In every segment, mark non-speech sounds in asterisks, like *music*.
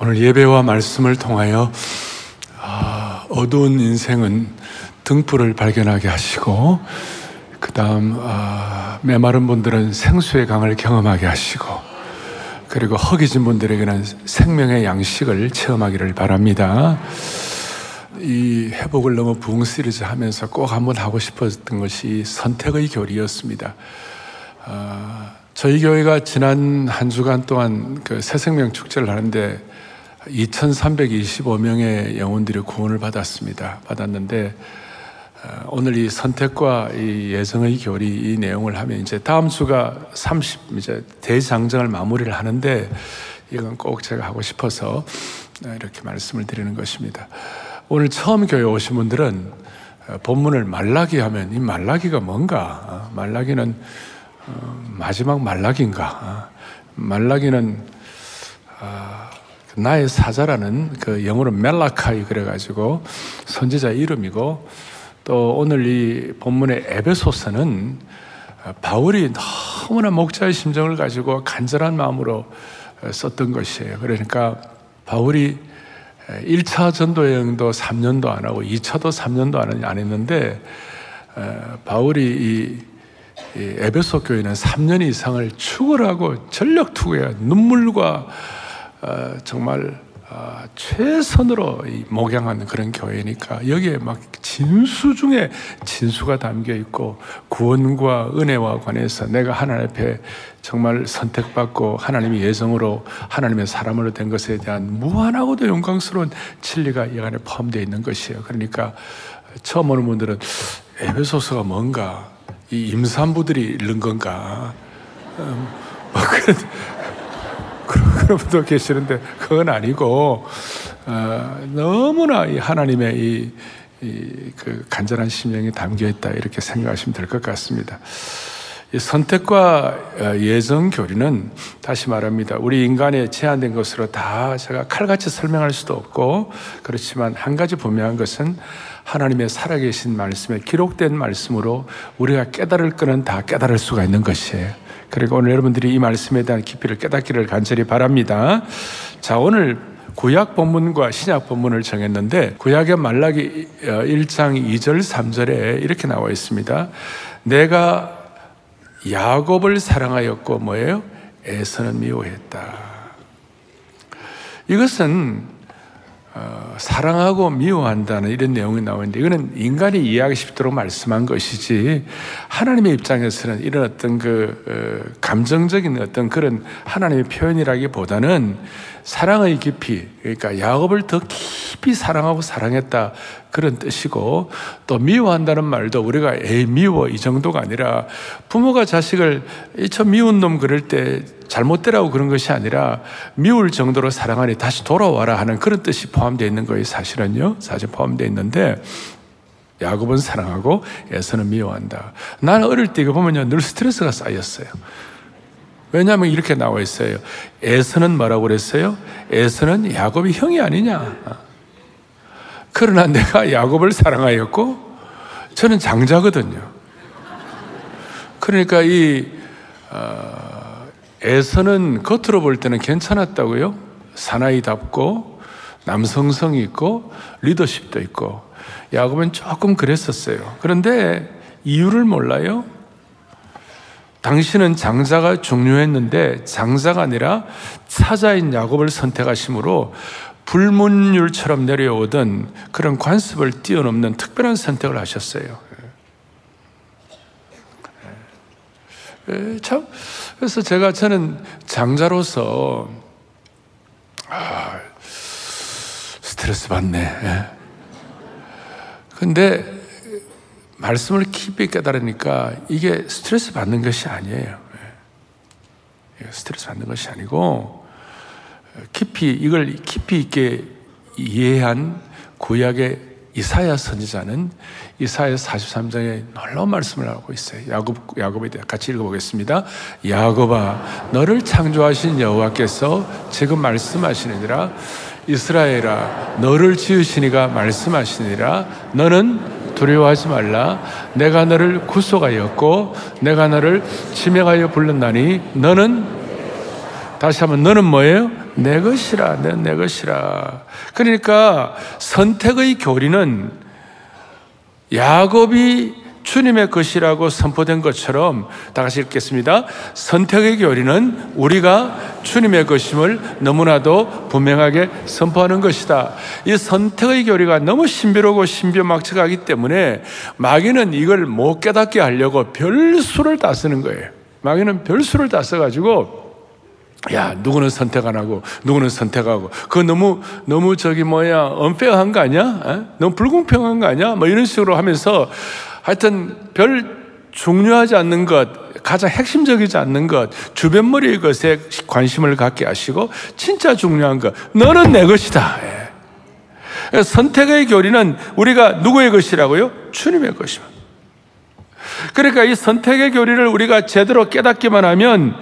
오늘 예배와 말씀을 통하여 아, 어두운 인생은 등불을 발견하게 하시고 그 다음 아, 메마른 분들은 생수의 강을 경험하게 하시고 그리고 허기진 분들에게는 생명의 양식을 체험하기를 바랍니다. 이 회복을 너무 부흥 시리즈 하면서 꼭 한번 하고 싶었던 것이 선택의 교리였습니다. 아, 저희 교회가 지난 한 주간 동안 그 새생명 축제를 하는데 2,325명의 영혼들이 구원을 받았습니다. 받았는데 어, 오늘 이 선택과 이 예정의 교리 이 내용을 하면 이제 다음 주가 30 이제 대장정을 마무리를 하는데 이건 꼭 제가 하고 싶어서 이렇게 말씀을 드리는 것입니다. 오늘 처음 교회 오신 분들은 어, 본문을 말라기 하면 이 말라기가 뭔가? 어, 말라기는 마지막 말라기인가? 말라기는 나의 사자라는 그 영어로 멜라카이 그래가지고 선지자 이름이고 또 오늘 이 본문의 에베소서는 바울이 너무나 목자의 심정을 가지고 간절한 마음으로 썼던 것이에요. 그러니까 바울이 1차 전도 여행도 3년도 안 하고 2차도 3년도 안 했는데 바울이 이 에베소 교회는 3년 이상을 축을 하고 전력 투구해 눈물과 어, 정말 어, 최선으로 목양하는 그런 교회니까 여기에 막 진수 중에 진수가 담겨 있고 구원과 은혜와 관해서 내가 하나님 앞에 정말 선택받고 하나님의 예정으로 하나님의 사람으로 된 것에 대한 무한하고도 영광스러운 진리가 이 안에 포함되어 있는 것이에요. 그러니까 처음 오는 분들은 에베소서가 뭔가 이 임산부들이 읽는 건가? 음, 뭐 그런 그런 분도 계시는데 그건 아니고 어, 너무나 이 하나님의 이, 이, 그 간절한 심령이 담겨 있다 이렇게 생각하시면 될 것 같습니다. 이 선택과 어, 예정 교리는 다시 말합니다. 우리 인간의 제한된 것으로 다 제가 칼같이 설명할 수도 없고 그렇지만 한 가지 분명한 것은 하나님의 살아계신 말씀에 기록된 말씀으로 우리가 깨달을 거는 다 깨달을 수가 있는 것이에요. 그리고 오늘 여러분들이 이 말씀에 대한 깊이를 깨닫기를 간절히 바랍니다. 자, 오늘 구약 본문과 신약 본문을 정했는데 구약의 말라기 1장 어, 2절 3절에 이렇게 나와 있습니다. 내가 야곱을 사랑하였고 뭐예요? 에서는 미워했다. 이것은 어, 사랑하고 미워한다는 이런 내용이 나오는데 이거는 인간이 이해하기 쉽도록 말씀한 것이지 하나님의 입장에서는 이런 어떤 그 어, 감정적인 어떤 그런 하나님의 표현이라기보다는 사랑의 깊이 그러니까 야곱을 더 깊이 사랑하고 사랑했다 그런 뜻이고 또 미워한다는 말도 우리가 에 미워 이 정도가 아니라 부모가 자식을 저 미운 놈 그럴 때 잘못되라고 그런 것이 아니라 미울 정도로 사랑하니 다시 돌아와라 하는 그런 뜻이 포함되어 있는 거예요 사실은요. 사실 포함되어 있는데 야곱은 사랑하고 에서는 미워한다. 나는 어릴 때 이거 보면요 늘 스트레스가 쌓였어요. 왜냐하면 이렇게 나와 있어요. 에서는 뭐라고 그랬어요? 에서는 야곱이 형이 아니냐. 그러나 내가 야곱을 사랑하였고 저는 장자거든요. 그러니까 이 어, 에서는 겉으로 볼 때는 괜찮았다고요. 사나이답고 남성성 있고 리더십도 있고 야곱은 조금 그랬었어요. 그런데 이유를 몰라요. 당신은 장자가 중요했는데 장자가 아니라 사자인 야곱을 선택하심으로 불문율처럼 내려오던 그런 관습을 뛰어넘는 특별한 선택을 하셨어요. 예. 예, 참 그래서 제가 저는 장자로서 아, 스트레스 받네. 예. 근데 말씀을 깊이 깨달으니까 이게 스트레스 받는 것이 아니에요. 스트레스 받는 것이 아니고 깊이 이걸 깊이 있게 이해한 구약의 이사야 선지자는 이사야 43장에 놀라운 말씀을 하고 있어요. 야곱 야곱에 대해 같이 읽어보겠습니다. 야곱아, 너를 창조하신 여호와께서 지금 말씀하시느니라 이스라엘아, 너를 지으시니가 말씀하시니라 너는 두려워하지 말라. 내가 너를 구속하였고 내가 너를 지명하여 불렀나니 너는 다시 한번 너는 뭐예요? 내 것이라, 내, 내 것이라. 그러니까 선택의 교리는 야곱이 주님의 것이라고 선포된 것처럼 다 같이 읽겠습니다. 선택의 교리는 우리가 주님의 것임을 너무나도 분명하게 선포하는 것이다. 이 선택의 교리가 너무 신비로고 신비막측하기 때문에 마귀는 이걸 못 깨닫게 하려고 별수를 다 쓰는 거예요. 마귀는 별수를 다 써가지고 야, 누구는 선택 안 하고, 누구는 선택하고, 그거 너무, 너무 저기 뭐야, 언페어한 거 아니야? 에? 너무 불공평한 거 아니야? 뭐 이런 식으로 하면서 하여튼 별 중요하지 않는 것, 가장 핵심적이지 않는 것, 주변머리의 것에 관심을 갖게 하시고, 진짜 중요한 것, 너는 내 것이다. 예. 선택의 교리는 우리가 누구의 것이라고요? 주님의 것입니다. 그러니까 이 선택의 교리를 우리가 제대로 깨닫기만 하면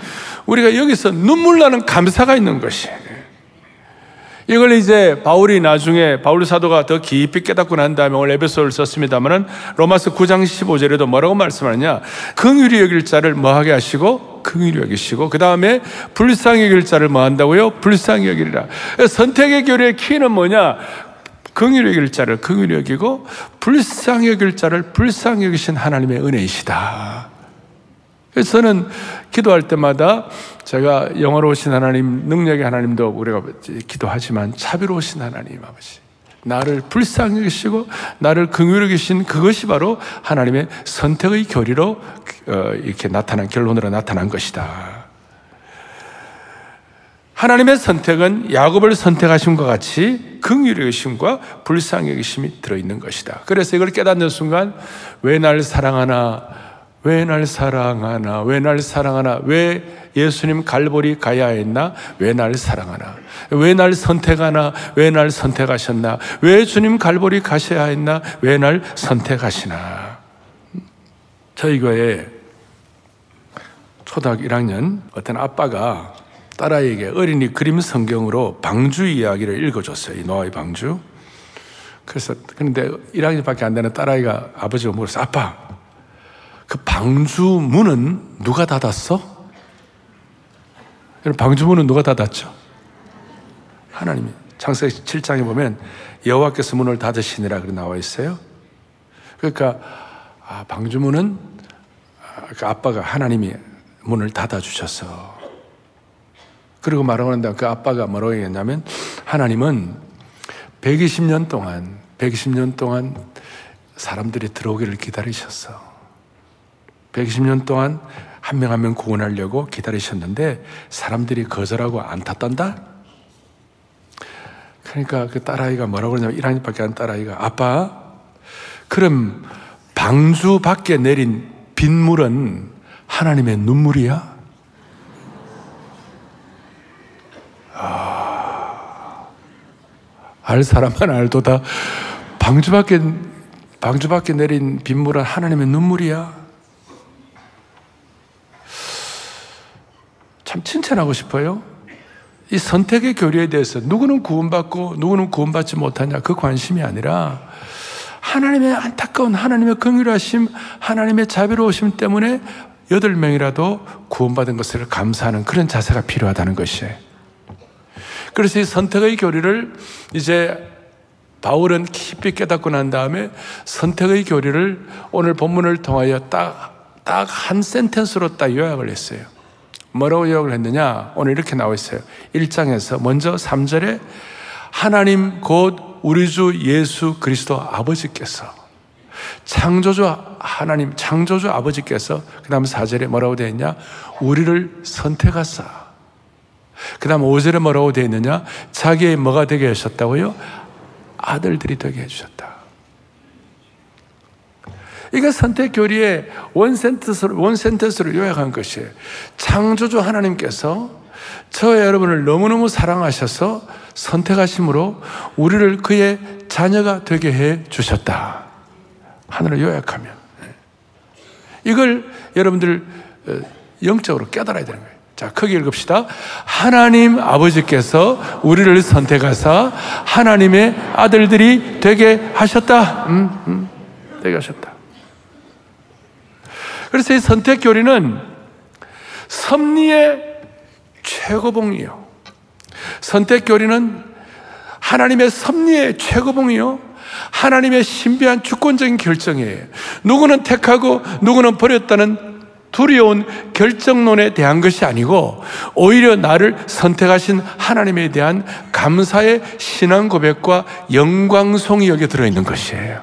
우리가 여기서 눈물 나는 감사가 있는 것이에요. 이걸 이제 바울이 나중에 바울 사도가 더 깊이 깨닫고 난 다음에 오늘 에베소를 썼습니다만은 로마서 9장 15절에도 뭐라고 말씀하느냐? 긍휼히 여길 자를 뭐하게 하시고 긍휼히 여기시고 그 다음에 불쌍히 여길 자를 뭐 한다고요? 불쌍히 여기리라. 선택의 교리의 키는 뭐냐? 긍휼히 여길 자를 긍휼히 여기고 불쌍히 여길 자를 불쌍히 여기신 하나님의 은혜이시다. 그래서 저는 기도할 때마다 제가 영화로우신 하나님, 능력의 하나님도 우리가 기도하지만 자비로우신 하나님 아버지. 나를 불쌍히 계시고 나를 긍휼히 계신 그것이 바로 하나님의 선택의 교리로 어, 이렇게 나타난 결론으로 나타난 것이다. 하나님의 선택은 야곱을 선택하신 것 같이 긍휼의 의심과 불쌍의 의심이 들어있는 것이다. 그래서 이걸 깨닫는 순간 왜 날 사랑하나 왜 날 사랑하나? 왜 날 사랑하나? 왜 예수님 갈보리 가야 했나? 왜 날 사랑하나? 왜 날 선택하나? 왜 날 선택하셨나? 왜 주님 갈보리 가셔야 했나? 왜 날 선택하시나? 저희 교회 초등학교 1학년 어떤 아빠가 딸아이에게 어린이 그림 성경으로 방주 이야기를 읽어줬어요. 이 노아의 방주. 그래서, 그런데 1학년밖에 안 되는 딸아이가 아버지가 물었어. 아빠, 그 방주 문은 누가 닫았어? 방주 문은 누가 닫았죠? 하나님이. 창세기 7장에 보면 여호와께서 문을 닫으시니라 그렇게 나와 있어요. 그러니까 아, 방주 문은 아, 그 아빠가 하나님이 문을 닫아 주셨어. 그리고 난다. 그 아빠가 뭐라고 얘기했냐면 하나님은 120년 동안 120년 동안 사람들이 들어오기를 기다리셨어. 120년 동안 한명 한 명 구원하려고 기다리셨는데 사람들이 거절하고 안 탔단다? 그러니까 그 딸아이가 뭐라고 그러냐면 1학년밖에 안 딸아이가 아빠 그럼 방주 밖에 내린 빗물은 하나님의 눈물이야? 아, 알 사람만 알도다. 방주 밖에 방주 밖에 내린 빗물은 하나님의 눈물이야. 참 칭찬하고 싶어요. 이 선택의 교리에 대해서 누구는 구원받고 누구는 구원받지 못하냐 그 관심이 아니라 하나님의 안타까운 하나님의 긍휼하심, 하나님의 자비로우심 때문에 여덟 명이라도 구원받은 것을 감사하는 그런 자세가 필요하다는 것이에요. 그래서 이 선택의 교리를 이제 바울은 깊이 깨닫고 난 다음에 선택의 교리를 오늘 본문을 통하여 딱, 딱 한 센텐스로 딱 요약을 했어요. 뭐라고 요약을 했느냐? 오늘 이렇게 나와 있어요. 1장에서 먼저 3절에 하나님 곧 우리 주 예수 그리스도 아버지께서 창조주 하나님 창조주 아버지께서 그다음 4절에 뭐라고 되어 있냐? 우리를 선택하사. 그다음 5절에 뭐라고 되어 있느냐? 자기의 뭐가 되게 하셨다고요? 아들들이 되게 해 주셨다. 이게 선택 교리의 원 센텐스로, 원 센텐스로 요약한 것이에요. 창조주 하나님께서 저 여러분을 너무너무 사랑하셔서 선택하심으로 우리를 그의 자녀가 되게 해 주셨다. 하늘을 요약하면. 네. 이걸 여러분들 어, 영적으로 깨달아야 되는 거예요. 자, 크게 읽읍시다. 하나님 아버지께서 우리를 선택하사 하나님의 아들들이 되게 하셨다. 음, 음, 되게 하셨다. 그래서 이 선택 교리는 섭리의 최고봉이요. 선택 교리는 하나님의 섭리의 최고봉이요. 하나님의 신비한 주권적인 결정이에요. 누구는 택하고 누구는 버렸다는 두려운 결정론에 대한 것이 아니고 오히려 나를 선택하신 하나님에 대한 감사의 신앙 고백과 영광송이 여기 들어있는 것이에요.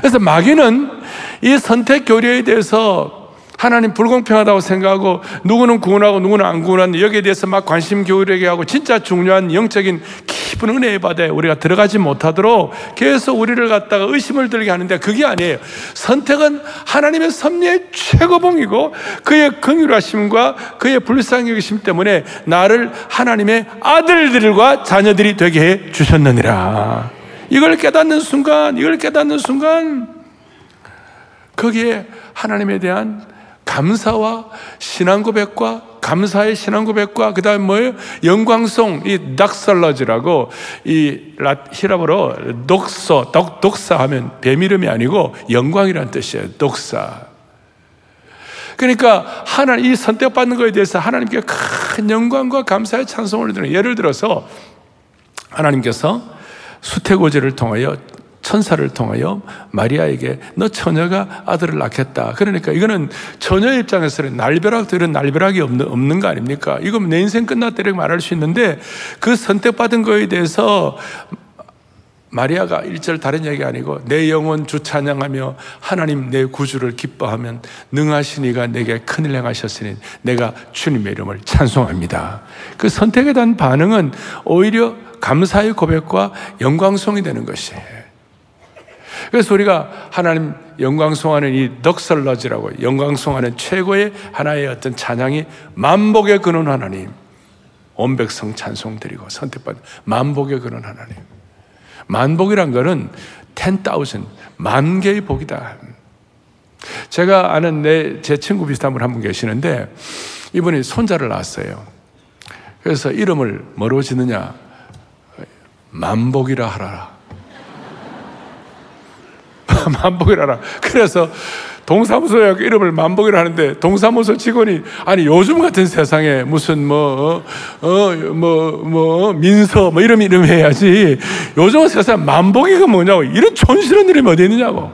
그래서 마귀는 이 선택 교리에 대해서 하나님 불공평하다고 생각하고 누구는 구원하고 누구는 안 구원하는 여기에 대해서 막 관심 교류하게 하고 진짜 중요한 영적인 깊은 은혜의 바다에 우리가 들어가지 못하도록 계속 우리를 갖다가 의심을 들게 하는데 그게 아니에요. 선택은 하나님의 섭리의 최고봉이고 그의 긍휼하심과 그의 불쌍히 여기심 때문에 나를 하나님의 아들들과 자녀들이 되게 해 주셨느니라. 이걸 깨닫는 순간, 이걸 깨닫는 순간 거기에 하나님에 대한 감사와 신앙 고백과 감사의 신앙 고백과 그다음 뭐예요? 영광송 이 닥설러지라고 이 히라보로 독서 독 독사 하면 뱀 이름이 아니고 영광이란 뜻이에요. 독사. 그러니까 하나님 이 선택받는 것에 대해서 하나님께 큰 영광과 감사의 찬송을 드리는 예를 들어서 하나님께서 수태고제를 통하여 천사를 통하여 마리아에게 너 처녀가 아들을 낳겠다. 그러니까 이거는 처녀 입장에서는 날벼락 들은 날벼락이 없는, 없는 거 아닙니까? 이건 내 인생 끝났다 이렇게 말할 수 있는데 그 선택받은 거에 대해서 마리아가 일절 다른 얘기 아니고 내 영혼 주 찬양하며 하나님 내 구주를 기뻐하면 능하신 이가 내게 큰일 행하셨으니 내가 주님의 이름을 찬송합니다. 그 선택에 대한 반응은 오히려 감사의 고백과 영광송이 되는 것이에요. 그래서 우리가 하나님 영광송하는 이 덕설러지라고 영광송하는 최고의 하나의 어떤 찬양이 만복의 근원 하나님 온 백성 찬송 드리고 선택받은 만복의 근원 하나님. 만복이란 거는 10,000 만 개의 복이다. 제가 아는 내 제 친구 비슷한 분 한 분 계시는데 이분이 손자를 낳았어요. 그래서 이름을 뭐로 짓느냐? 만복이라 하라 *laughs* 만복이라라. 그래서 동사무소에 이름을 만복이라 하는데 동사무소 직원이 아니 요즘 같은 세상에 무슨 뭐 어뭐뭐 뭐, 뭐, 민서 뭐 이름 이름 해야지 요즘 세상 만복이가 뭐냐고 이런 촌스러운 이름이 어디 있느냐고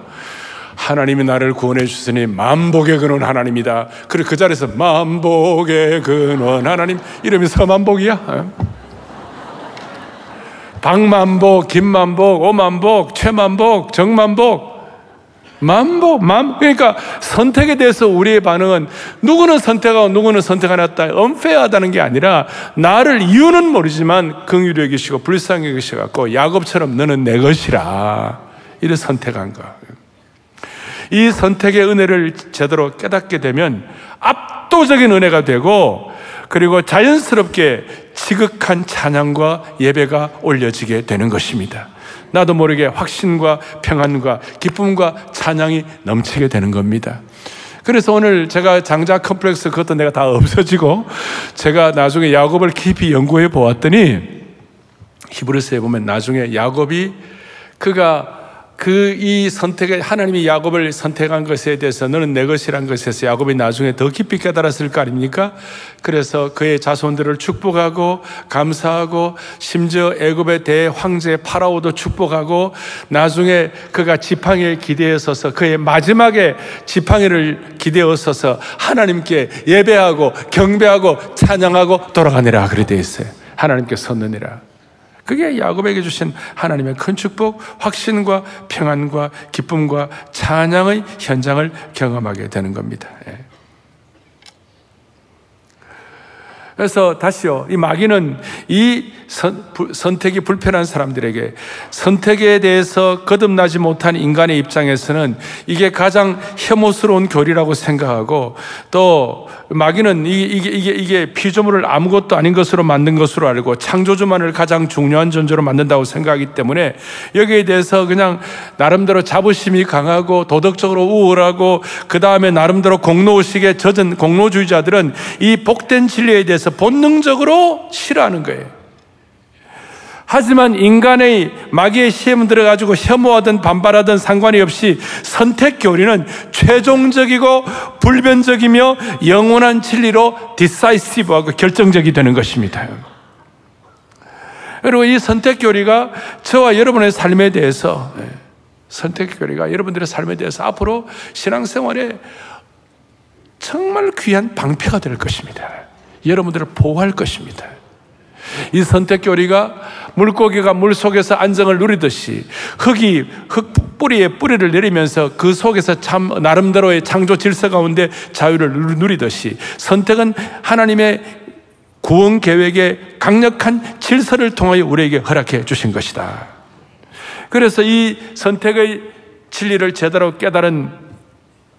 하나님이 나를 구원해 주시니 만복의 근원 하나님이다. 그리고 그 자리에서 만복의 근원 하나님 이름이 서만복이야. 어? 박만복, 김만복, 오만복, 최만복, 정만복 만복, 만, 그러니까 선택에 대해서 우리의 반응은 누구는 선택하고 누구는 선택 안 했다. 은폐하다는 게 아니라 나를 이유는 모르지만 긍휼히 여기시고 불쌍히 여기셔 갖고 야곱처럼 너는 내 것이라. 이를 선택한 거. 이 선택의 은혜를 제대로 깨닫게 되면 압도적인 은혜가 되고 그리고 자연스럽게 지극한 찬양과 예배가 올려지게 되는 것입니다. 나도 모르게 확신과 평안과 기쁨과 찬양이 넘치게 되는 겁니다. 그래서 오늘 제가 장자 컴플렉스 그것도 내가 다 없어지고 제가 나중에 야곱을 깊이 연구해 보았더니 히브리서에 보면 나중에 야곱이 그가 그 이 선택에 하나님이 야곱을 선택한 것에 대해서 너는 내 것이란 것에서 야곱이 나중에 더 깊이 깨달았을 거 아닙니까? 그래서 그의 자손들을 축복하고 감사하고 심지어 애굽의 대황제 파라오도 축복하고 나중에 그가 지팡이에 기대어 서서 그의 마지막에 지팡이를 기대어 서서 하나님께 예배하고 경배하고 찬양하고 돌아가니라 그래 되어 있어요. 하나님께 섰느니라. 그게 야곱에게 주신 하나님의 큰 축복, 확신과 평안과 기쁨과 찬양의 현장을 경험하게 되는 겁니다. 예. 그래서 다시요, 이 마귀는 이 선, 선택이 불편한 사람들에게 선택에 대해서 거듭나지 못한 인간의 입장에서는 이게 가장 혐오스러운 교리라고 생각하고 또 마귀는 이, 이게, 이게, 이게 피조물을 아무것도 아닌 것으로 만든 것으로 알고 창조주만을 가장 중요한 존재로 만든다고 생각하기 때문에 여기에 대해서 그냥 나름대로 자부심이 강하고 도덕적으로 우월하고 그 다음에 나름대로 공로의식에 젖은 공로주의자들은 이 복된 진리에 대해서 본능적으로 싫어하는 거예요. 하지만 인간의 마귀의 시험 들어가지고 혐오하든 반발하든 상관이 없이 선택 교리는 최종적이고 불변적이며 영원한 진리로 디사이시브하고 결정적이 되는 것입니다. 그리고 이 선택 교리가 저와 여러분의 삶에 대해서 예, 선택 교리가 여러분들의 삶에 대해서 앞으로 신앙생활에 정말 귀한 방패가 될 것입니다. 여러분들을 보호할 것입니다. 이 선택 교리가 물고기가 물 속에서 안정을 누리듯이 흙이 흙 뿌리에 뿌리를 내리면서 그 속에서 참 나름대로의 창조 질서 가운데 자유를 누리듯이 선택은 하나님의 구원 계획의 강력한 질서를 통하여 우리에게 허락해 주신 것이다. 그래서 이 선택의 진리를 제대로 깨달은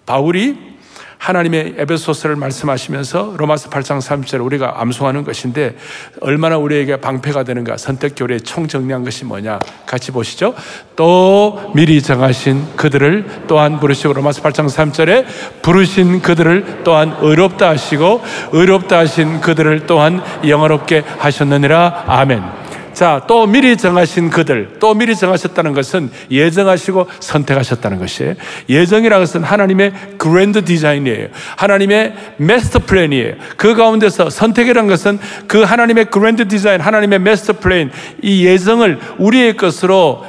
바울이 하나님의 에베소서를 말씀하시면서 로마서 8장 3절 우리가 암송하는 것인데 얼마나 우리에게 방패가 되는가 선택 교리에 총정리한 것이 뭐냐 같이 보시죠. 또 미리 정하신 그들을 또한 부르시고 로마서 8장 3절에 부르신 그들을 또한 의롭다 하시고 의롭다 하신 그들을 또한 영화롭게 하셨느니라 아멘. 자, 또 미리 정하신 그들, 또 미리 정하셨다는 것은 예정하시고 선택하셨다는 것이에요. 예정이라는 것은 하나님의 grand design이에요. 하나님의 master plan이에요. 그 가운데서 선택이라는 것은 그 하나님의 grand design, 하나님의 master plan, 이 예정을 우리의 것으로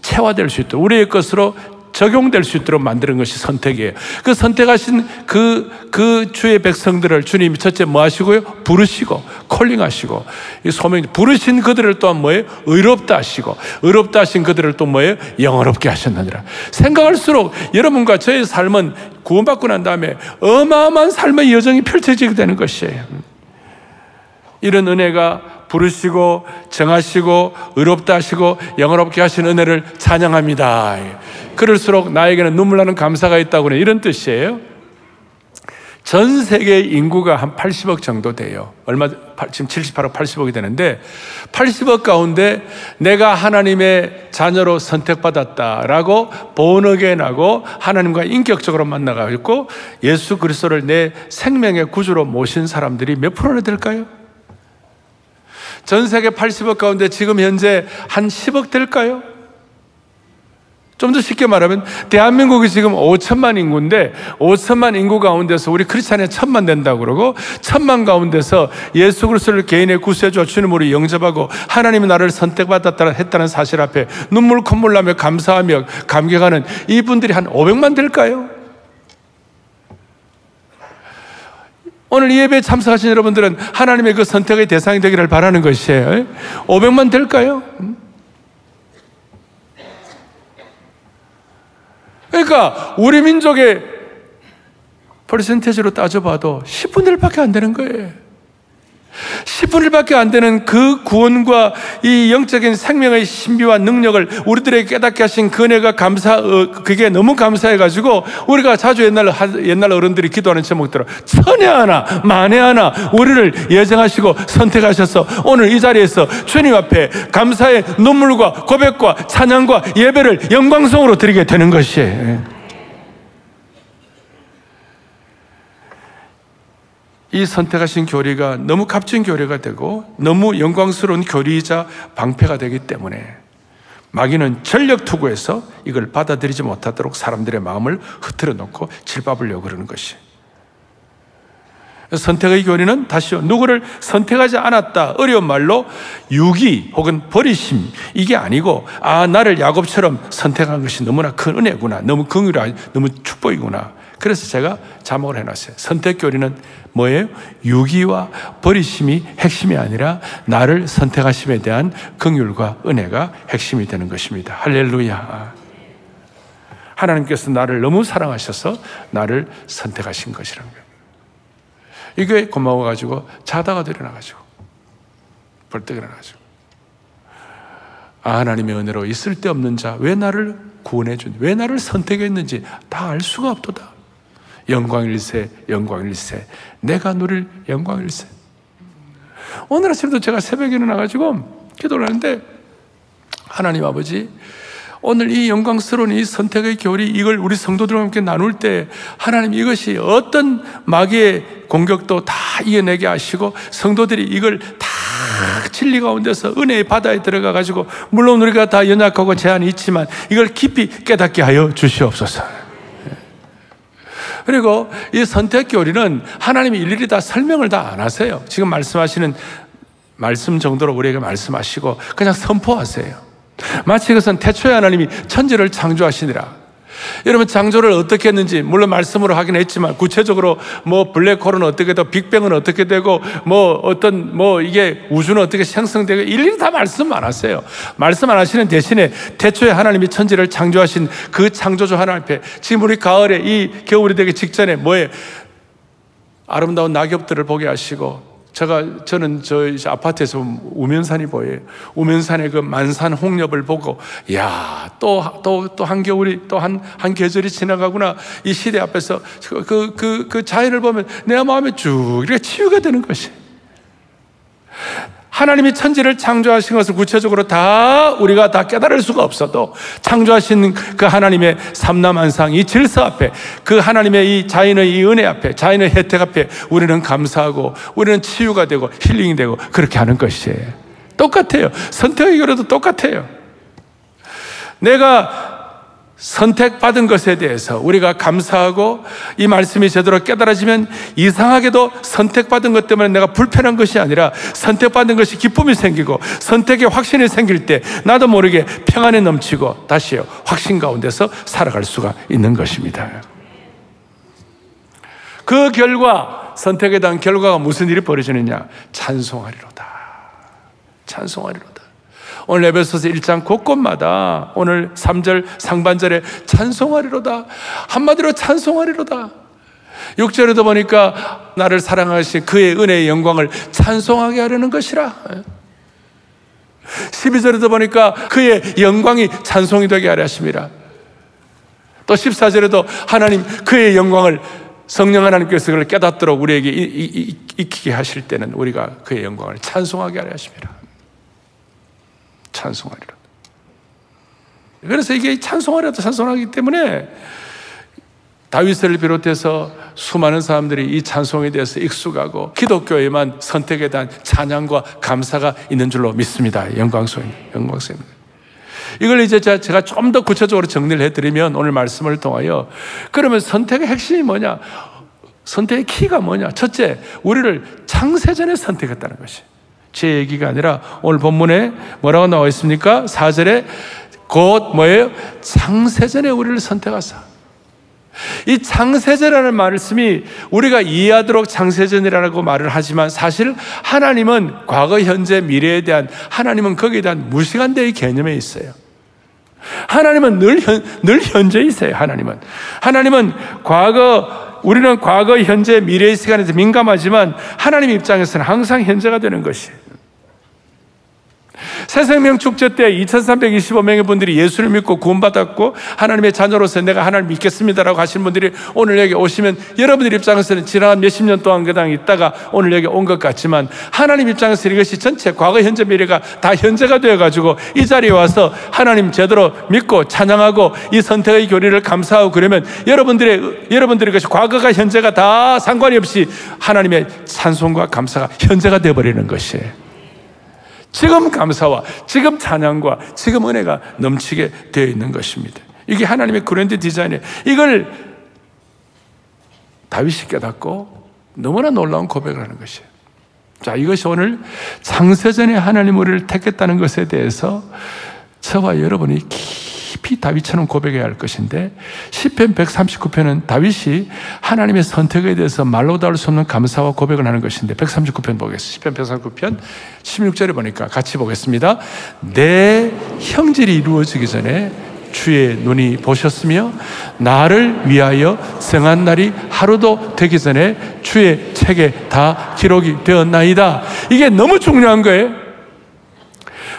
체화될 수 있도록, 우리의 것으로 적용될 수 있도록 만드는 것이 선택이에요. 그 선택하신 그, 그 주의 백성들을 주님이 첫째 뭐 하시고요? 부르시고, 콜링 하시고, 이 소명, 부르신 그들을 또한 뭐예요? 의롭다 하시고, 의롭다 하신 그들을 또 뭐예요? 영어롭게 하셨느니라. 생각할수록 여러분과 저의 삶은 구원받고 난 다음에 어마어마한 삶의 여정이 펼쳐지게 되는 것이에요. 이런 은혜가 부르시고 정하시고 의롭다 하시고 영어롭게 하신 은혜를 찬양합니다. 그럴수록 나에게는 눈물 나는 감사가 있다고 는 이런 뜻이에요. 전 세계 인구가 한 80억 정도 돼요. 얼마, 지금 78억, 80억이 되는데, 80억 가운데 내가 하나님의 자녀로 선택받았다라고 본어겐하고 하나님과 인격적으로 만나가지고 예수 그리스도를 내 생명의 구주로 모신 사람들이 몇 프로나 될까요? 전 세계 80억 가운데 지금 현재 한 10억 될까요? 좀 더 쉽게 말하면 대한민국이 지금 5천만 인구인데 5천만 인구 가운데서 우리 크리스찬이 천만 된다고 그러고 천만 가운데서 예수 그리스도를 개인의 구세주와 주님으로 영접하고 하나님이 나를 선택받았다 했다는 사실 앞에 눈물 콧물 나며 감사하며 감격하는 이분들이 한 500만 될까요? 오늘 이 예배에 참석하신 여러분들은 하나님의 그 선택의 대상이 되기를 바라는 것이에요. 500만 될까요? 그러니까 우리 민족의 퍼센테이지로 따져봐도 10분의 1밖에 안 되는 거예요. 10분의 1밖에 안 되는 그 구원과 이 영적인 생명의 신비와 능력을 우리들에게 깨닫게 하신 그네가 감사, 어, 그게 너무 감사해가지고 우리가 자주 옛날, 옛날 어른들이 기도하는 제목대로 천에 하나, 만에 하나 우리를 예정하시고 선택하셔서 오늘 이 자리에서 주님 앞에 감사의 눈물과 고백과 찬양과 예배를 영광성으로 드리게 되는 것이에요. 이 선택하신 교리가 너무 값진 교리가 되고 너무 영광스러운 교리이자 방패가 되기 때문에 마귀는 전력 투구해서 이걸 받아들이지 못하도록 사람들의 마음을 흐트러 놓고 질밥으려고 그러는 것이. 선택의 교리는 다시요. 누구를 선택하지 않았다. 어려운 말로 유기 혹은 버리심 이게 아니고 아 나를 야곱처럼 선택한 것이 너무나 큰 은혜구나. 너무 긍휼하 너무 축복이구나. 그래서 제가 자막을 해놨어요. 선택 교리는 뭐예요? 유기와 버리심이 핵심이 아니라 나를 선택하심에 대한 긍휼과 은혜가 핵심이 되는 것입니다. 할렐루야. 하나님께서 나를 너무 사랑하셔서 나를 선택하신 것이라는 거예요. 이게 고마워가지고 자다가 일어나가지고 벌떡 일어나가지고 아 하나님의 은혜로 있을 데 없는 자 왜 나를 구원해 준, 왜 나를 선택했는지 다 알 수가 없도다. 영광일세, 영광일세. 내가 누릴 영광일세. 오늘 아침도 제가 새벽에 일어나가지고 기도를 하는데, 하나님 아버지, 오늘 이 영광스러운 이 선택의 교리, 이걸 우리 성도들과 함께 나눌 때, 하나님 이것이 어떤 마귀의 공격도 다 이겨내게 하시고, 성도들이 이걸 다 진리 가운데서 은혜의 바다에 들어가 가지고 물론 우리가 다 연약하고 제한이 있지만 이걸 깊이 깨닫게 하여 주시옵소서. 그리고 이 선택 교리는 하나님이 일일이 다 설명을 다 안 하세요. 지금 말씀하시는 말씀 정도로 우리에게 말씀하시고 그냥 선포하세요. 마치 그것은 태초에 하나님이 천지를 창조하시니라. 여러분 창조를 어떻게 했는지 물론 말씀으로 하긴 했지만 구체적으로 뭐 블랙홀은 어떻게 되고 빅뱅은 어떻게 되고 뭐 어떤 뭐 이게 우주는 어떻게 생성되고 일일이 다 말씀 안 하세요. 말씀 안 하시는 대신에 태초에 하나님이 천지를 창조하신 그 창조주 하나님 앞에 지금 우리 가을에 이 겨울이 되기 직전에 뭐에 아름다운 낙엽들을 보게 하시고 제가 저는 저 아파트에서 우면산이 보여요. 우면산의 그 만산 홍렵을 보고 야 또 또 또 한 겨울이 또 한 한 계절이 지나가구나 이 시대 앞에서 그그 그, 그 자연을 보면 내 마음에 쭉 이렇게 치유가 되는 것이. 하나님이 천지를 창조하신 것을 구체적으로 다 우리가 다 깨달을 수가 없어도 창조하신 그 하나님의 삼남한상 이 질서 앞에 그 하나님의 이 자연의 이 은혜 앞에 자연의 혜택 앞에 우리는 감사하고 우리는 치유가 되고 힐링이 되고 그렇게 하는 것이에요. 똑같아요. 선택의 결도 똑같아요. 내가 선택받은 것에 대해서 우리가 감사하고 이 말씀이 제대로 깨달아지면 이상하게도 선택받은 것 때문에 내가 불편한 것이 아니라 선택받은 것이 기쁨이 생기고 선택에 확신이 생길 때 나도 모르게 평안에 넘치고 다시요 확신 가운데서 살아갈 수가 있는 것입니다. 그 결과 선택에 대한 결과가 무슨 일이 벌어지느냐 찬송하리로다. 찬송하리로다. 오늘 에베소서 1장 곳곳마다 오늘 3절 상반절에 찬송하리로다. 한마디로 찬송하리로다. 6절에도 보니까 나를 사랑하신 그의 은혜의 영광을 찬송하게 하려는 것이라. 12절에도 보니까 그의 영광이 찬송이 되게 하려 하심이라. 또 14절에도 하나님 그의 영광을 성령 하나님께서 그걸 깨닫도록 우리에게 익히게 하실 때는 우리가 그의 영광을 찬송하게 하려 하심이라. 찬송하리라. 그래서 이게 찬송하리라 찬송하기 때문에 다윗을 비롯해서 수많은 사람들이 이 찬송에 대해서 익숙하고 기독교에만 선택에 대한 찬양과 감사가 있는 줄로 믿습니다. 영광스입니다. 영광스입니다. 이걸 이제 제가 좀 더 구체적으로 정리를 해드리면 오늘 말씀을 통하여 그러면 선택의 핵심이 뭐냐? 선택의 키가 뭐냐? 첫째, 우리를 창세전에 선택했다는 것이. 제 얘기가 아니라 오늘 본문에 뭐라고 나와 있습니까? 4절에 곧 뭐예요? 창세전에 우리를 선택하사. 이 창세전이라는 말씀이 우리가 이해하도록 창세전이라고 말을 하지만 사실 하나님은 과거, 현재, 미래에 대한 하나님은 거기에 대한 무시간대의 개념에 있어요. 하나님은 늘, 현, 늘 현재이세요, 하나님은. 하나님은 과거, 우리는 과거, 현재, 미래의 시간에서 민감하지만 하나님 입장에서는 항상 현재가 되는 것이에요. 새 생명 축제 때 2325명의 분들이 예수를 믿고 구원받았고 하나님의 자녀로서 내가 하나님 믿겠습니다라고 하신 분들이 오늘 여기 오시면 여러분들 입장에서는 지난 몇십 년 동안 그당 있다가 오늘 여기 온 것 같지만 하나님 입장에서 이것이 전체 과거, 현재, 미래가 다 현재가 되어가지고 이 자리에 와서 하나님 제대로 믿고 찬양하고 이 선택의 교리를 감사하고 그러면 여러분들의 여러분들의 것이 과거가 현재가 다 상관이 없이 하나님의 찬송과 감사가 현재가 되어버리는 것이에요. 지금 감사와 지금 찬양과 지금 은혜가 넘치게 되어 있는 것입니다. 이게 하나님의 그랜드 디자인에 이걸 다윗이 깨닫고 너무나 놀라운 고백을 하는 것이에요. 자, 이것이 오늘 창세전에 하나님 우리를 택했다는 것에 대해서 저와 여러분이 깊이 다윗처럼 고백해야 할 것인데 10편 139편은 다윗이 하나님의 선택에 대해서 말로 다룰 수 없는 감사와 고백을 하는 것인데 139편 보겠습니다. 10편 139편 16절에 보니까 같이 보겠습니다. 내 형질이 이루어지기 전에 주의 눈이 보셨으며 나를 위하여 성한 날이 하루도 되기 전에 주의 책에 다 기록이 되었나이다. 이게 너무 중요한 거예요.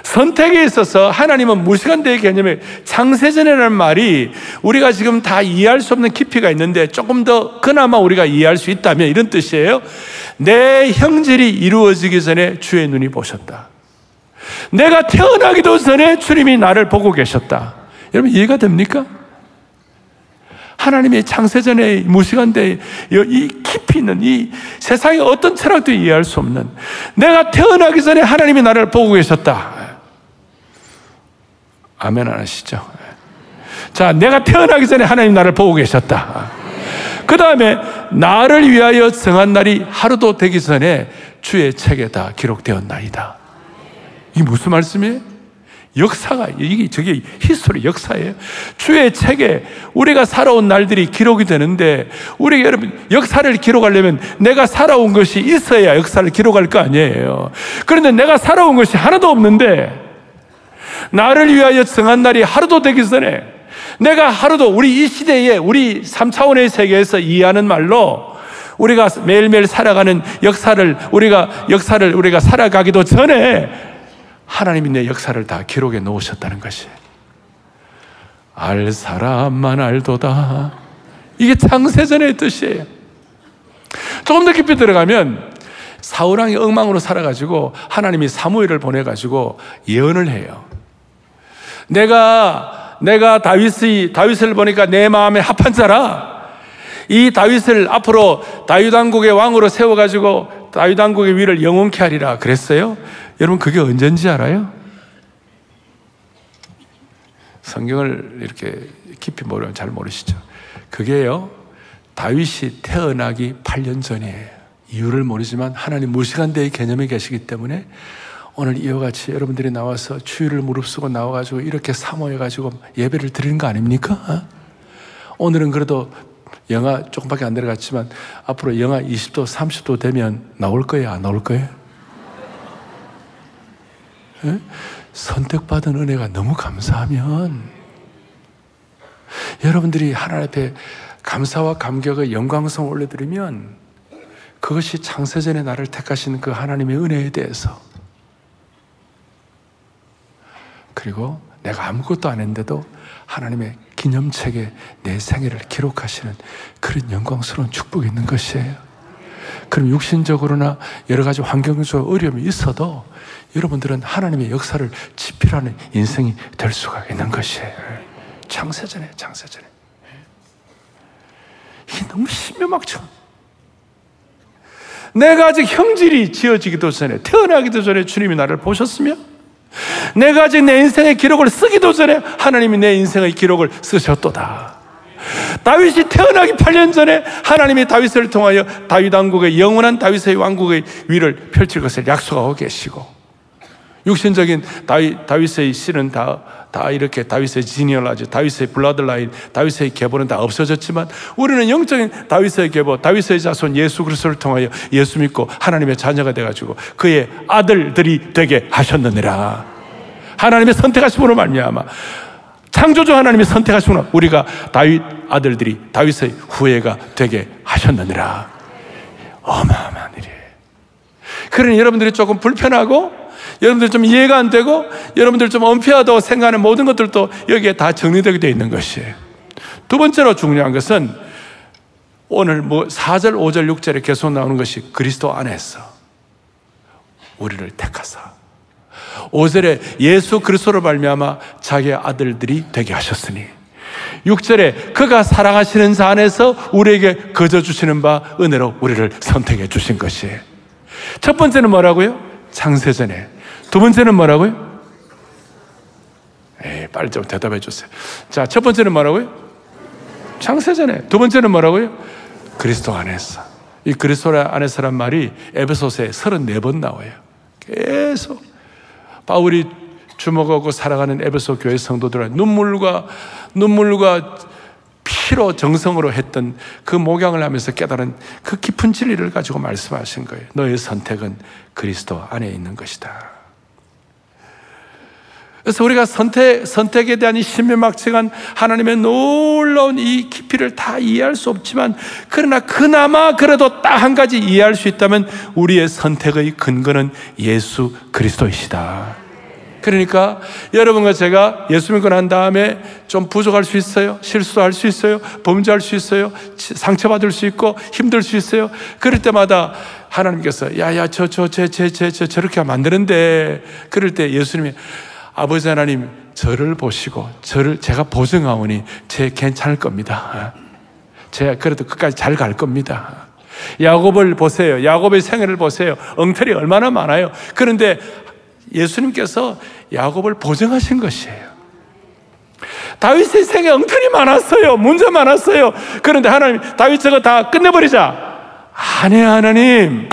선택에 있어서 하나님은 무시간대의 개념의 창세전이라는 말이 우리가 지금 다 이해할 수 없는 깊이가 있는데 조금 더 그나마 우리가 이해할 수 있다면 이런 뜻이에요. 내 형질이 이루어지기 전에 주의 눈이 보셨다. 내가 태어나기도 전에 주님이 나를 보고 계셨다. 여러분 이해가 됩니까? 하나님의 창세전에 무시간대 이 깊이 있는 이 세상의 어떤 철학도 이해할 수 없는 내가 태어나기 전에 하나님이 나를 보고 계셨다. 아멘 안 하시죠? 자, 내가 태어나기 전에 하나님 나를 보고 계셨다. 그 다음에 나를 위하여 정한 날이 하루도 되기 전에 주의 책에 다 기록되었나이다. 이게 무슨 말씀이에요? 역사가 이게 저게 history 역사예요. 주의 책에 우리가 살아온 날들이 기록이 되는데 우리 여러분 역사를 기록하려면 내가 살아온 것이 있어야 역사를 기록할 거 아니에요. 그런데 내가 살아온 것이 하나도 없는데 나를 위하여 정한 날이 하루도 되기 전에 내가 하루도 우리 이 시대에 우리 3차원의 세계에서 이해하는 말로 우리가 매일매일 살아가는 역사를 우리가 역사를 우리가 살아가기도 전에 하나님이 내 역사를 다 기록해 놓으셨다는 것이. 알 사람만 알도다. 이게 창세전의 뜻이에요. 조금 더 깊이 들어가면 사우랑이 엉망으로 살아가지고 하나님이 사무엘을 보내가지고 예언을 해요. 내가 내가 다윗이 다윗을 보니까 내 마음에 합한 자라. 이 다윗을 앞으로 다윗 왕국의 왕으로 세워 가지고 다윗 왕국의 위를 영원케 하리라 그랬어요. 여러분 그게 언젠지 알아요? 성경을 이렇게 깊이 모르면 잘 모르시죠. 그게요. 다윗이 태어나기 8년 전이에요. 이유를 모르지만 하나님 무시간대의 개념에 계시기 때문에 오늘 이와 같이 여러분들이 나와서 주의를 무릅쓰고 나와가지고 이렇게 사모해가지고 예배를 드리는 거 아닙니까? 어? 오늘은 그래도 영하 조금밖에 안 내려갔지만 앞으로 영하 20도, 30도 되면 나올 거예요? 안 나올 거예요? 예? 선택받은 은혜가 너무 감사하면 여러분들이 하나님 앞에 감사와 감격의 영광성 올려드리면 그것이 창세전에 나를 택하신 그 하나님의 은혜에 대해서 그리고 내가 아무것도 안 했는데도 하나님의 기념책에 내 생애를 기록하시는 그런 영광스러운 축복이 있는 것이에요. 그럼 육신적으로나 여러 가지 환경적 어려움이 있어도 여러분들은 하나님의 역사를 지필하는 인생이 될 수가 있는 것이에요. 창세전에, 창세전에. 이 너무 신묘막청. 내가 아직 형질이 지어지기도 전에, 태어나기도 전에 주님이 나를 보셨으며, 내가 아직 내 인생의 기록을 쓰기도 전에 하나님이 내 인생의 기록을 쓰셨도다. 다윗이 태어나기 8년 전에 하나님이 다윗을 통하여 다윗 왕국의 영원한 다윗의 왕국의 위를 펼칠 것을 약속하고 계시고 육신적인 다윗, 다윗의 씨는 다, 다 이렇게 다윗의 지니얼라지, 다윗의 블라드라인, 다윗의 계보는 다 없어졌지만 우리는 영적인 다윗의 계보, 다윗의 자손 예수 그리스도를 통하여 예수 믿고 하나님의 자녀가 돼가지고 그의 아들들이 되게 하셨느니라. 하나님의 선택하심으로 말미암아 창조주 하나님이 선택하시구나 우리가 다윗 아들들이 다윗의 후예가 되게 하셨느니라. 어마어마한 일이에요. 그러니 여러분들이 조금 불편하고 여러분들 좀 이해가 안 되고 여러분들 좀 엄폐하다고 생각하는 모든 것들도 여기에 다 정리되게 되어 있는 것이에요. 두 번째로 중요한 것은 오늘 뭐 4절, 5절, 6절에 계속 나오는 것이 그리스도 안에서 우리를 택하사 5절에 예수 그리스도를 말미암아 자기의 아들들이 되게 하셨으니 6절에 그가 사랑하시는 자 안에서 우리에게 거저 주시는 바 은혜로 우리를 선택해 주신 것이에요. 첫 번째는 뭐라고요? 창세전에 두 번째는 뭐라고요? 에이, 빨리 좀 대답해 주세요. 자, 첫 번째는 뭐라고요? 창세전에. 두 번째는 뭐라고요? 그리스도 안에서. 이 그리스도 안에서란 말이 에베소서에 34번 나와요. 계속. 바울이 주목하고 살아가는 에베소 교회 성도들은 눈물과, 눈물과 피로 정성으로 했던 그 목양을 하면서 깨달은 그 깊은 진리를 가지고 말씀하신 거예요. 너의 선택은 그리스도 안에 있는 것이다. 그래서 우리가 선택, 선택에 대한 이 신묘막측한 하나님의 놀라운 이 깊이를 다 이해할 수 없지만, 그러나 그나마 그래도 딱 한 가지 이해할 수 있다면 우리의 선택의 근거는 예수 그리스도이시다. 그러니까 여러분과 제가 예수 믿고 난 다음에 좀 부족할 수 있어요. 실수할 수 있어요. 범죄할 수 있어요. 상처받을 수 있고 힘들 수 있어요. 그럴 때마다 하나님께서 야 야 저 저 저 저 저 저 저렇게 하면 안 되는데 그럴 때 예수님이 아버지 하나님 저를 보시고 저를 제가 보증하오니 제 괜찮을 겁니다. 제가 그래도 끝까지 잘 갈 겁니다. 야곱을 보세요. 야곱의 생애를 보세요. 엉터리 얼마나 많아요. 그런데 예수님께서 야곱을 보증하신 것이에요. 다윗의 생에 엉터리 많았어요. 문제 많았어요. 그런데 하나님, 다윗 저거 다 끝내버리자. 아니, 하나님.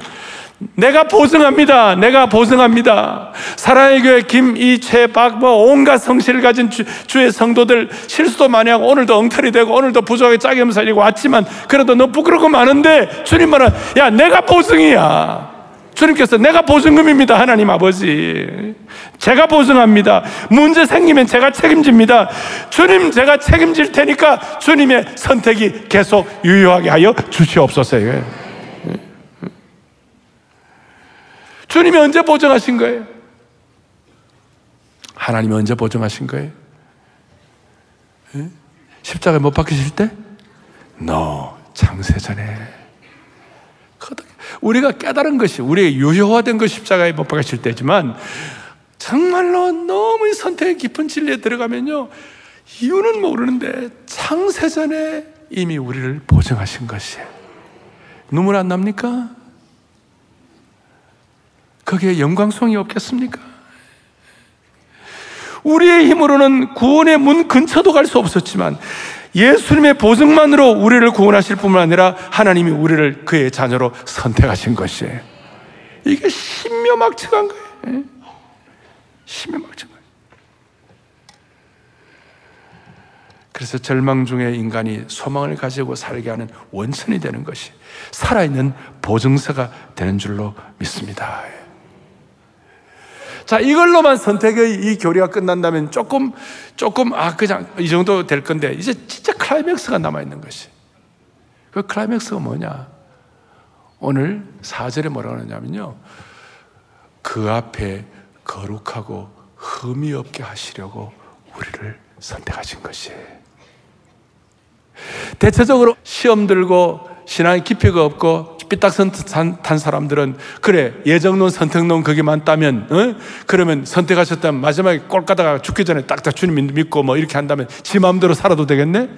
내가 보증합니다. 내가 보증합니다. 사랑의 교회 김이최 박뭐 온갖 성실을 가진 주, 의 성도들 실수도 많이 하고 오늘도 엉터리 되고 오늘도 부족하게 짜게 살리고 왔지만 그래도 너 부끄럽고 많은데 주님 말은 야 내가 보증이야. 주님께서 내가 보증금입니다. 하나님 아버지. 제가 보증합니다. 문제 생기면 제가 책임집니다. 주님 제가 책임질 테니까 주님의 선택이 계속 유효하게 하여 주시옵소서. 주님이 언제 보증하신 거예요? 하나님이 언제 보증하신 거예요? 십자가에 못 박히실 때? No. 창세전에. 우리가 깨달은 것이, 우리의 유효화된 것 십자가에 못 박히실 때지만, 정말로 너무 선택의 깊은 진리에 들어가면요, 이유는 모르는데, 창세전에 이미 우리를 보증하신 것이에요. 눈물 안 납니까? 거기에 영광성이 없겠습니까? 우리의 힘으로는 구원의 문 근처도 갈 수 없었지만 예수님의 보증만으로 우리를 구원하실 뿐만 아니라 하나님이 우리를 그의 자녀로 선택하신 것이에요. 이게 신묘막측한 거예요. 예? 신묘막측한 거예요. 그래서 절망 중에 인간이 소망을 가지고 살게 하는 원천이 되는 것이 살아있는 보증서가 되는 줄로 믿습니다. 자, 이걸로만 선택의 이 교리가 끝난다면 조금, 조금, 아, 그냥 이 정도 될 건데, 이제 진짜 클라이맥스가 남아있는 것이. 그 클라이맥스가 뭐냐? 오늘 4절에 뭐라고 하냐면요. 그 앞에 거룩하고 흠이 없게 하시려고 우리를 선택하신 것이에요. 대체적으로 시험 들고 신앙의 깊이가 없고 삐딱선 탄 사람들은 그래 예정론 선택론 그게 많다면 어? 그러면 선택하셨다면 마지막에 꼴까다가 죽기 전에 딱딱 주님 믿고 뭐 이렇게 한다면 지 마음대로 살아도 되겠네?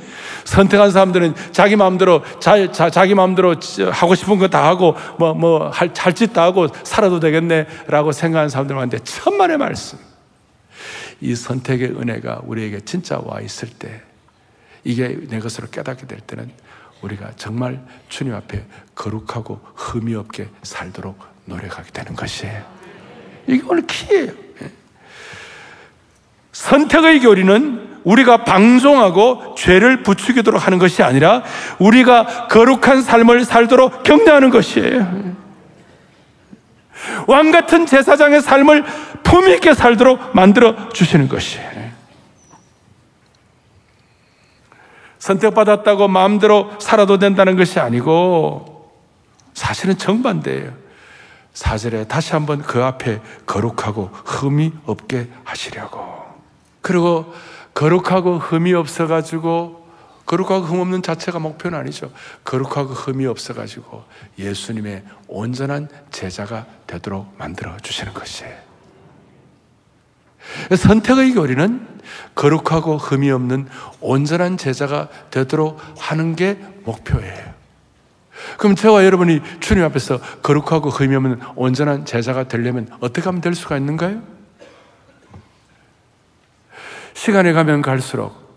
선택한 사람들은 자기 마음대로 자, 자, 자기 마음대로 하고 싶은 거 다 하고 뭐 뭐할짓다 하고 살아도 되겠네라고 생각하는 사람들 많은데 천만의 말씀. 이 선택의 은혜가 우리에게 진짜 와 있을 때 이게 내 것으로 깨닫게 될 때는 우리가 정말 주님 앞에 거룩하고 흠이 없게 살도록 노력하게 되는 것이에요. 이게 오늘 키예요. 예. 선택의 교리는 우리가 방종하고 죄를 부추기도록 하는 것이 아니라 우리가 거룩한 삶을 살도록 격려하는 것이에요. 왕 같은 제사장의 삶을 품있게 살도록 만들어 주시는 것이에요. 선택받았다고 마음대로 살아도 된다는 것이 아니고 사실은 정반대예요. 사절에 다시 한번 그 앞에 거룩하고 흠이 없게 하시려고. 그리고 거룩하고 흠이 없어가지고 거룩하고 흠 없는 자체가 목표는 아니죠. 거룩하고 흠이 없어가지고 예수님의 온전한 제자가 되도록 만들어 주시는 것이에요. 선택의 교리는 거룩하고 흠이 없는 온전한 제자가 되도록 하는 게 목표예요. 그럼 저와 여러분이 주님 앞에서 거룩하고 흠이 없는 온전한 제자가 되려면 어떻게 하면 될 수가 있는가요? 시간이 가면 갈수록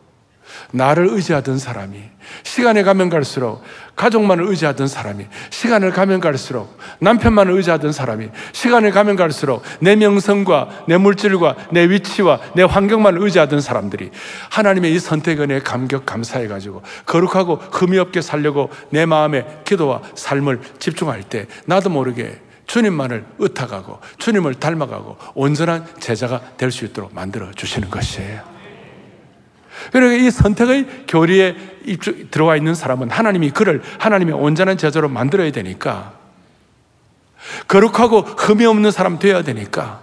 나를 의지하던 사람이 시간에 가면 갈수록 가족만을 의지하던 사람이 시간을 가면 갈수록 남편만을 의지하던 사람이 시간을 가면 갈수록 내 명성과 내 물질과 내 위치와 내 환경만을 의지하던 사람들이 하나님의 이 선택은에 감격 감사해 가지고 거룩하고 흠이 없게 살려고 내 마음에 기도와 삶을 집중할 때 나도 모르게 주님만을 의탁하고 주님을 닮아가고 온전한 제자가 될 수 있도록 만들어 주시는 것이에요. 그러니까 이 선택의 교리에 들어와 있는 사람은 하나님이 그를 하나님의 온전한 제자로 만들어야 되니까 거룩하고 흠이 없는 사람 되어야 되니까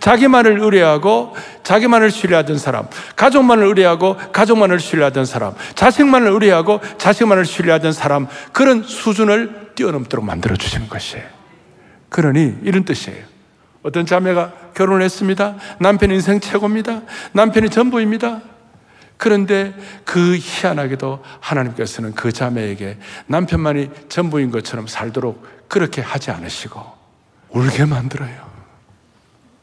자기만을 의뢰하고 자기만을 신뢰하던 사람, 가족만을 의뢰하고 가족만을 신뢰하던 사람, 자식만을 의뢰하고 자식만을 신뢰하던 사람 그런 수준을 뛰어넘도록 만들어 주시는 것이에요. 그러니 이런 뜻이에요. 어떤 자매가 결혼을 했습니다. 남편 인생 최고입니다. 남편이 전부입니다. 그런데 그 희한하게도 하나님께서는 그 자매에게 남편만이 전부인 것처럼 살도록 그렇게 하지 않으시고 울게 만들어요.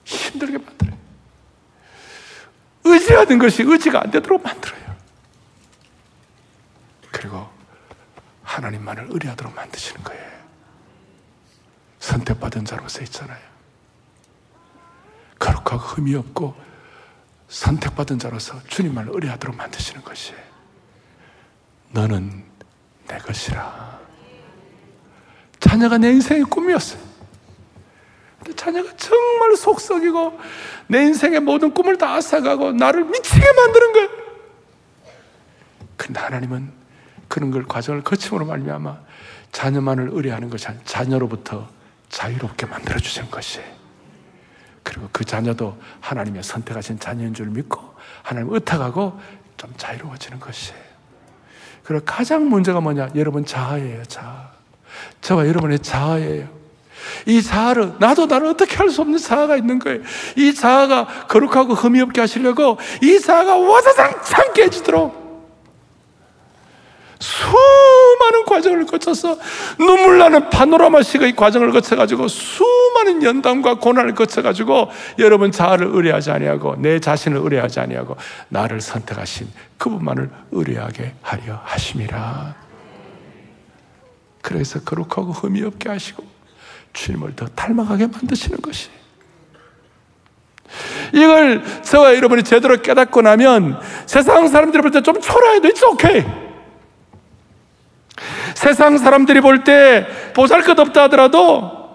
힘들게 만들어요. 의지하던 것이 의지가 안 되도록 만들어요. 그리고 하나님만을 의뢰하도록 만드시는 거예요. 선택받은 자로서 있잖아요. 거룩하고 흠이 없고 선택받은 자로서 주님만을 의뢰하도록 만드시는 것이 너는 내 것이라. 자녀가 내 인생의 꿈이었어요. 근데 자녀가 정말 속썩이고 내 인생의 모든 꿈을 다 앗아가고 나를 미치게 만드는 거예요. 근데 하나님은 그런 걸 과정을 거침으로 말미암아 자녀만을 의뢰하는 것이 아니라 자녀로부터 자유롭게 만들어 주신 것이 그리고 그 자녀도 하나님의 선택하신 자녀인 줄 믿고 하나님 의탁하고 좀 자유로워지는 것이에요. 그리고 가장 문제가 뭐냐? 여러분 자아예요, 자아. 저와 여러분의 자아예요. 이 자아를 나도 나를 어떻게 할 수 없는 자아가 있는 거예요. 이 자아가 거룩하고 흠이 없게 하시려고 이 자아가 와자장 창 깨지도록 수많은 과정을 거쳐서 눈물 나는 파노라마식의 과정을 거쳐가지고 수많은 연단과 고난을 거쳐가지고 여러분 자아를 의뢰하지 아니하고 내 자신을 의뢰하지 아니하고 나를 선택하신 그분만을 의뢰하게 하려 하심이라. 그래서 거룩하고 흠이 없게 하시고 주님을 더 닮아가게 만드시는 것이. 이걸 저와 여러분이 제대로 깨닫고 나면 세상 사람들이 볼때 좀 초라해도 it's okay. 세상 사람들이 볼 때 보잘 것 없다 하더라도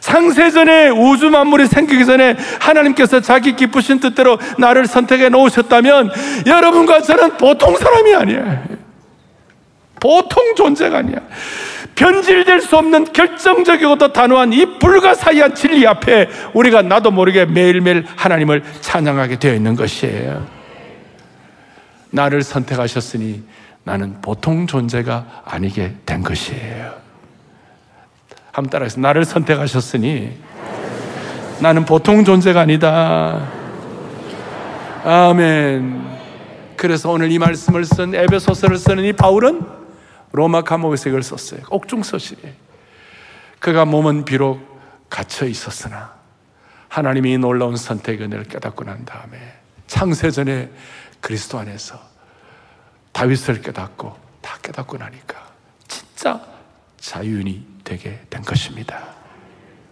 창세전에 우주 만물이 생기기 전에 하나님께서 자기 기쁘신 뜻대로 나를 선택해 놓으셨다면 여러분과 저는 보통 사람이 아니에요. 보통 존재가 아니야. 변질될 수 없는 결정적이고 도 단호한 이 불가사의한 진리 앞에 우리가 나도 모르게 매일매일 하나님을 찬양하게 되어 있는 것이에요. 나를 선택하셨으니 나는 보통 존재가 아니게 된 것이에요. 한번 따라해서 나를 선택하셨으니 나는 보통 존재가 아니다. 아멘. 그래서 오늘 이 말씀을 쓴 에베소서를 쓰는 이 바울은 로마 감옥에서 이걸 썼어요. 옥중서실에. 그가 몸은 비록 갇혀 있었으나 하나님이 놀라운 선택의 깨닫고 난 다음에 창세전에 그리스도 안에서 다윗을 깨닫고 다 깨닫고 나니까 진짜 자유인이 되게 된 것입니다.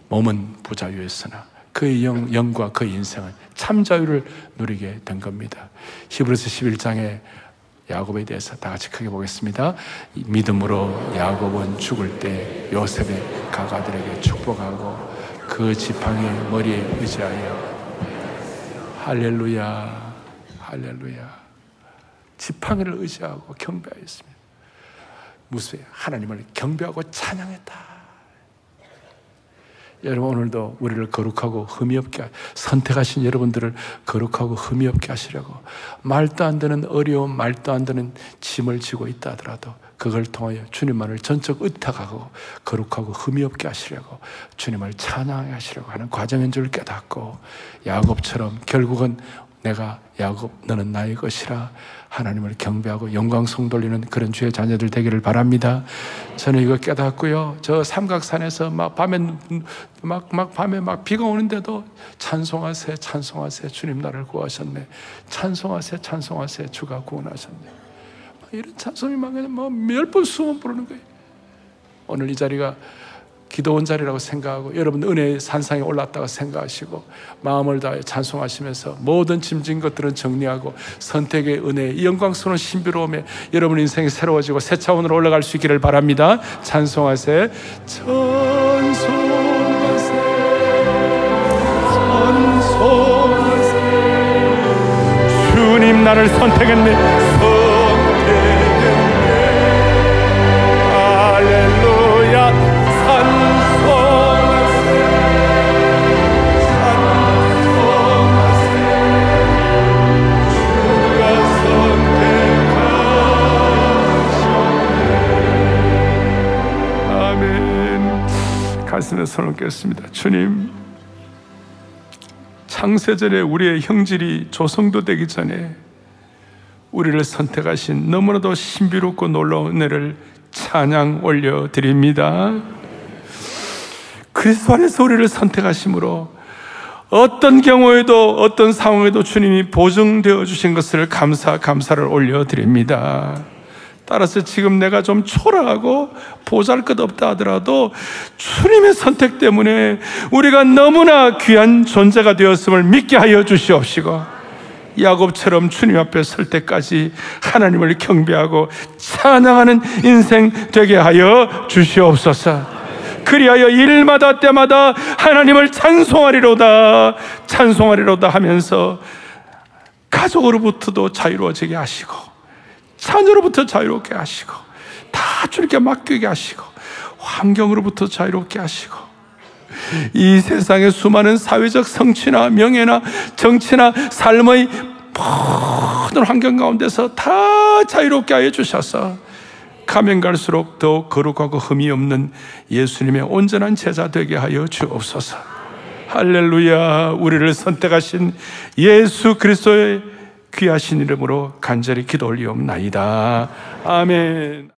몸은 부자유였으나 그의 영, 영과 그의 인생은 참 자유를 누리게 된 겁니다. 히브리서 11장에 야곱에 대해서 다 같이 크게 보겠습니다. 믿음으로 야곱은 죽을 때 요셉의 가가들에게 축복하고 그 지팡이 머리에 의지하여 할렐루야, 할렐루야. 지팡이를 의지하고 경배하였습니다. 무수히 하나님을 경배하고 찬양했다. 여러분 오늘도 우리를 거룩하고 흠이 없게 선택하신 여러분들을 거룩하고 흠이 없게 하시려고 말도 안 되는 어려움, 말도 안 되는 짐을 지고 있다 하더라도 그걸 통하여 주님만을 전적 의탁하고 거룩하고 흠이 없게 하시려고 주님을 찬양하게 하시려고 하는 과정인 줄 깨닫고 야곱처럼 결국은 내가 야곱 너는 나의 것이라 하나님을 경배하고 영광성 돌리는 그런 주의 자녀들 되기를 바랍니다. 저는 이거 깨닫고요. 저 삼각산에서 막 밤에 막, 막 밤에 막 비가 오는데도 찬송하세, 찬송하세, 주님 나를 구하셨네. 찬송하세, 찬송하세, 주가 구원하셨네. 이런 찬송이 막몇번 수만 부르는 거예요. 오늘 이 자리가 기도원 자리라고 생각하고 여러분 은혜의 산상에 올랐다고 생각하시고 마음을 다해 찬송하시면서 모든 짐진 것들은 정리하고 선택의 은혜, 영광스러운 신비로움에 여러분 인생이 새로워지고 새 차원으로 올라갈 수 있기를 바랍니다. 찬송하세, 찬송하세, 찬송하세. 주님 나를 선택했네. 가슴에 손을 얹겠습니다. 주님, 창세전에 우리의 형질이 조성도 되기 전에 우리를 선택하신 너무나도 신비롭고 놀라운 은혜를 찬양 올려드립니다. 그리스도 안에서 우리를 선택하심으로 어떤 경우에도 어떤 상황에도 주님이 보증되어 주신 것을 감사 감사를 올려드립니다. 따라서 지금 내가 좀 초라하고 보잘 것 없다 하더라도 주님의 선택 때문에 우리가 너무나 귀한 존재가 되었음을 믿게 하여 주시옵시고 야곱처럼 주님 앞에 설 때까지 하나님을 경배하고 찬양하는 인생 되게 하여 주시옵소서. 그리하여 일마다 때마다 하나님을 찬송하리로다 찬송하리로다 하면서 가족으로부터도 자유로워지게 하시고 자녀로부터 자유롭게 하시고 다 주님께 맡기게 하시고 환경으로부터 자유롭게 하시고 이 세상의 수많은 사회적 성취나 명예나 정치나 삶의 모든 환경 가운데서 다 자유롭게 하여 주셔서 가면 갈수록 더 거룩하고 흠이 없는 예수님의 온전한 제자 되게 하여 주옵소서. 할렐루야. 우리를 선택하신 예수 그리스도의 귀하신 이름으로 간절히 기도 올리옵나이다. 아멘.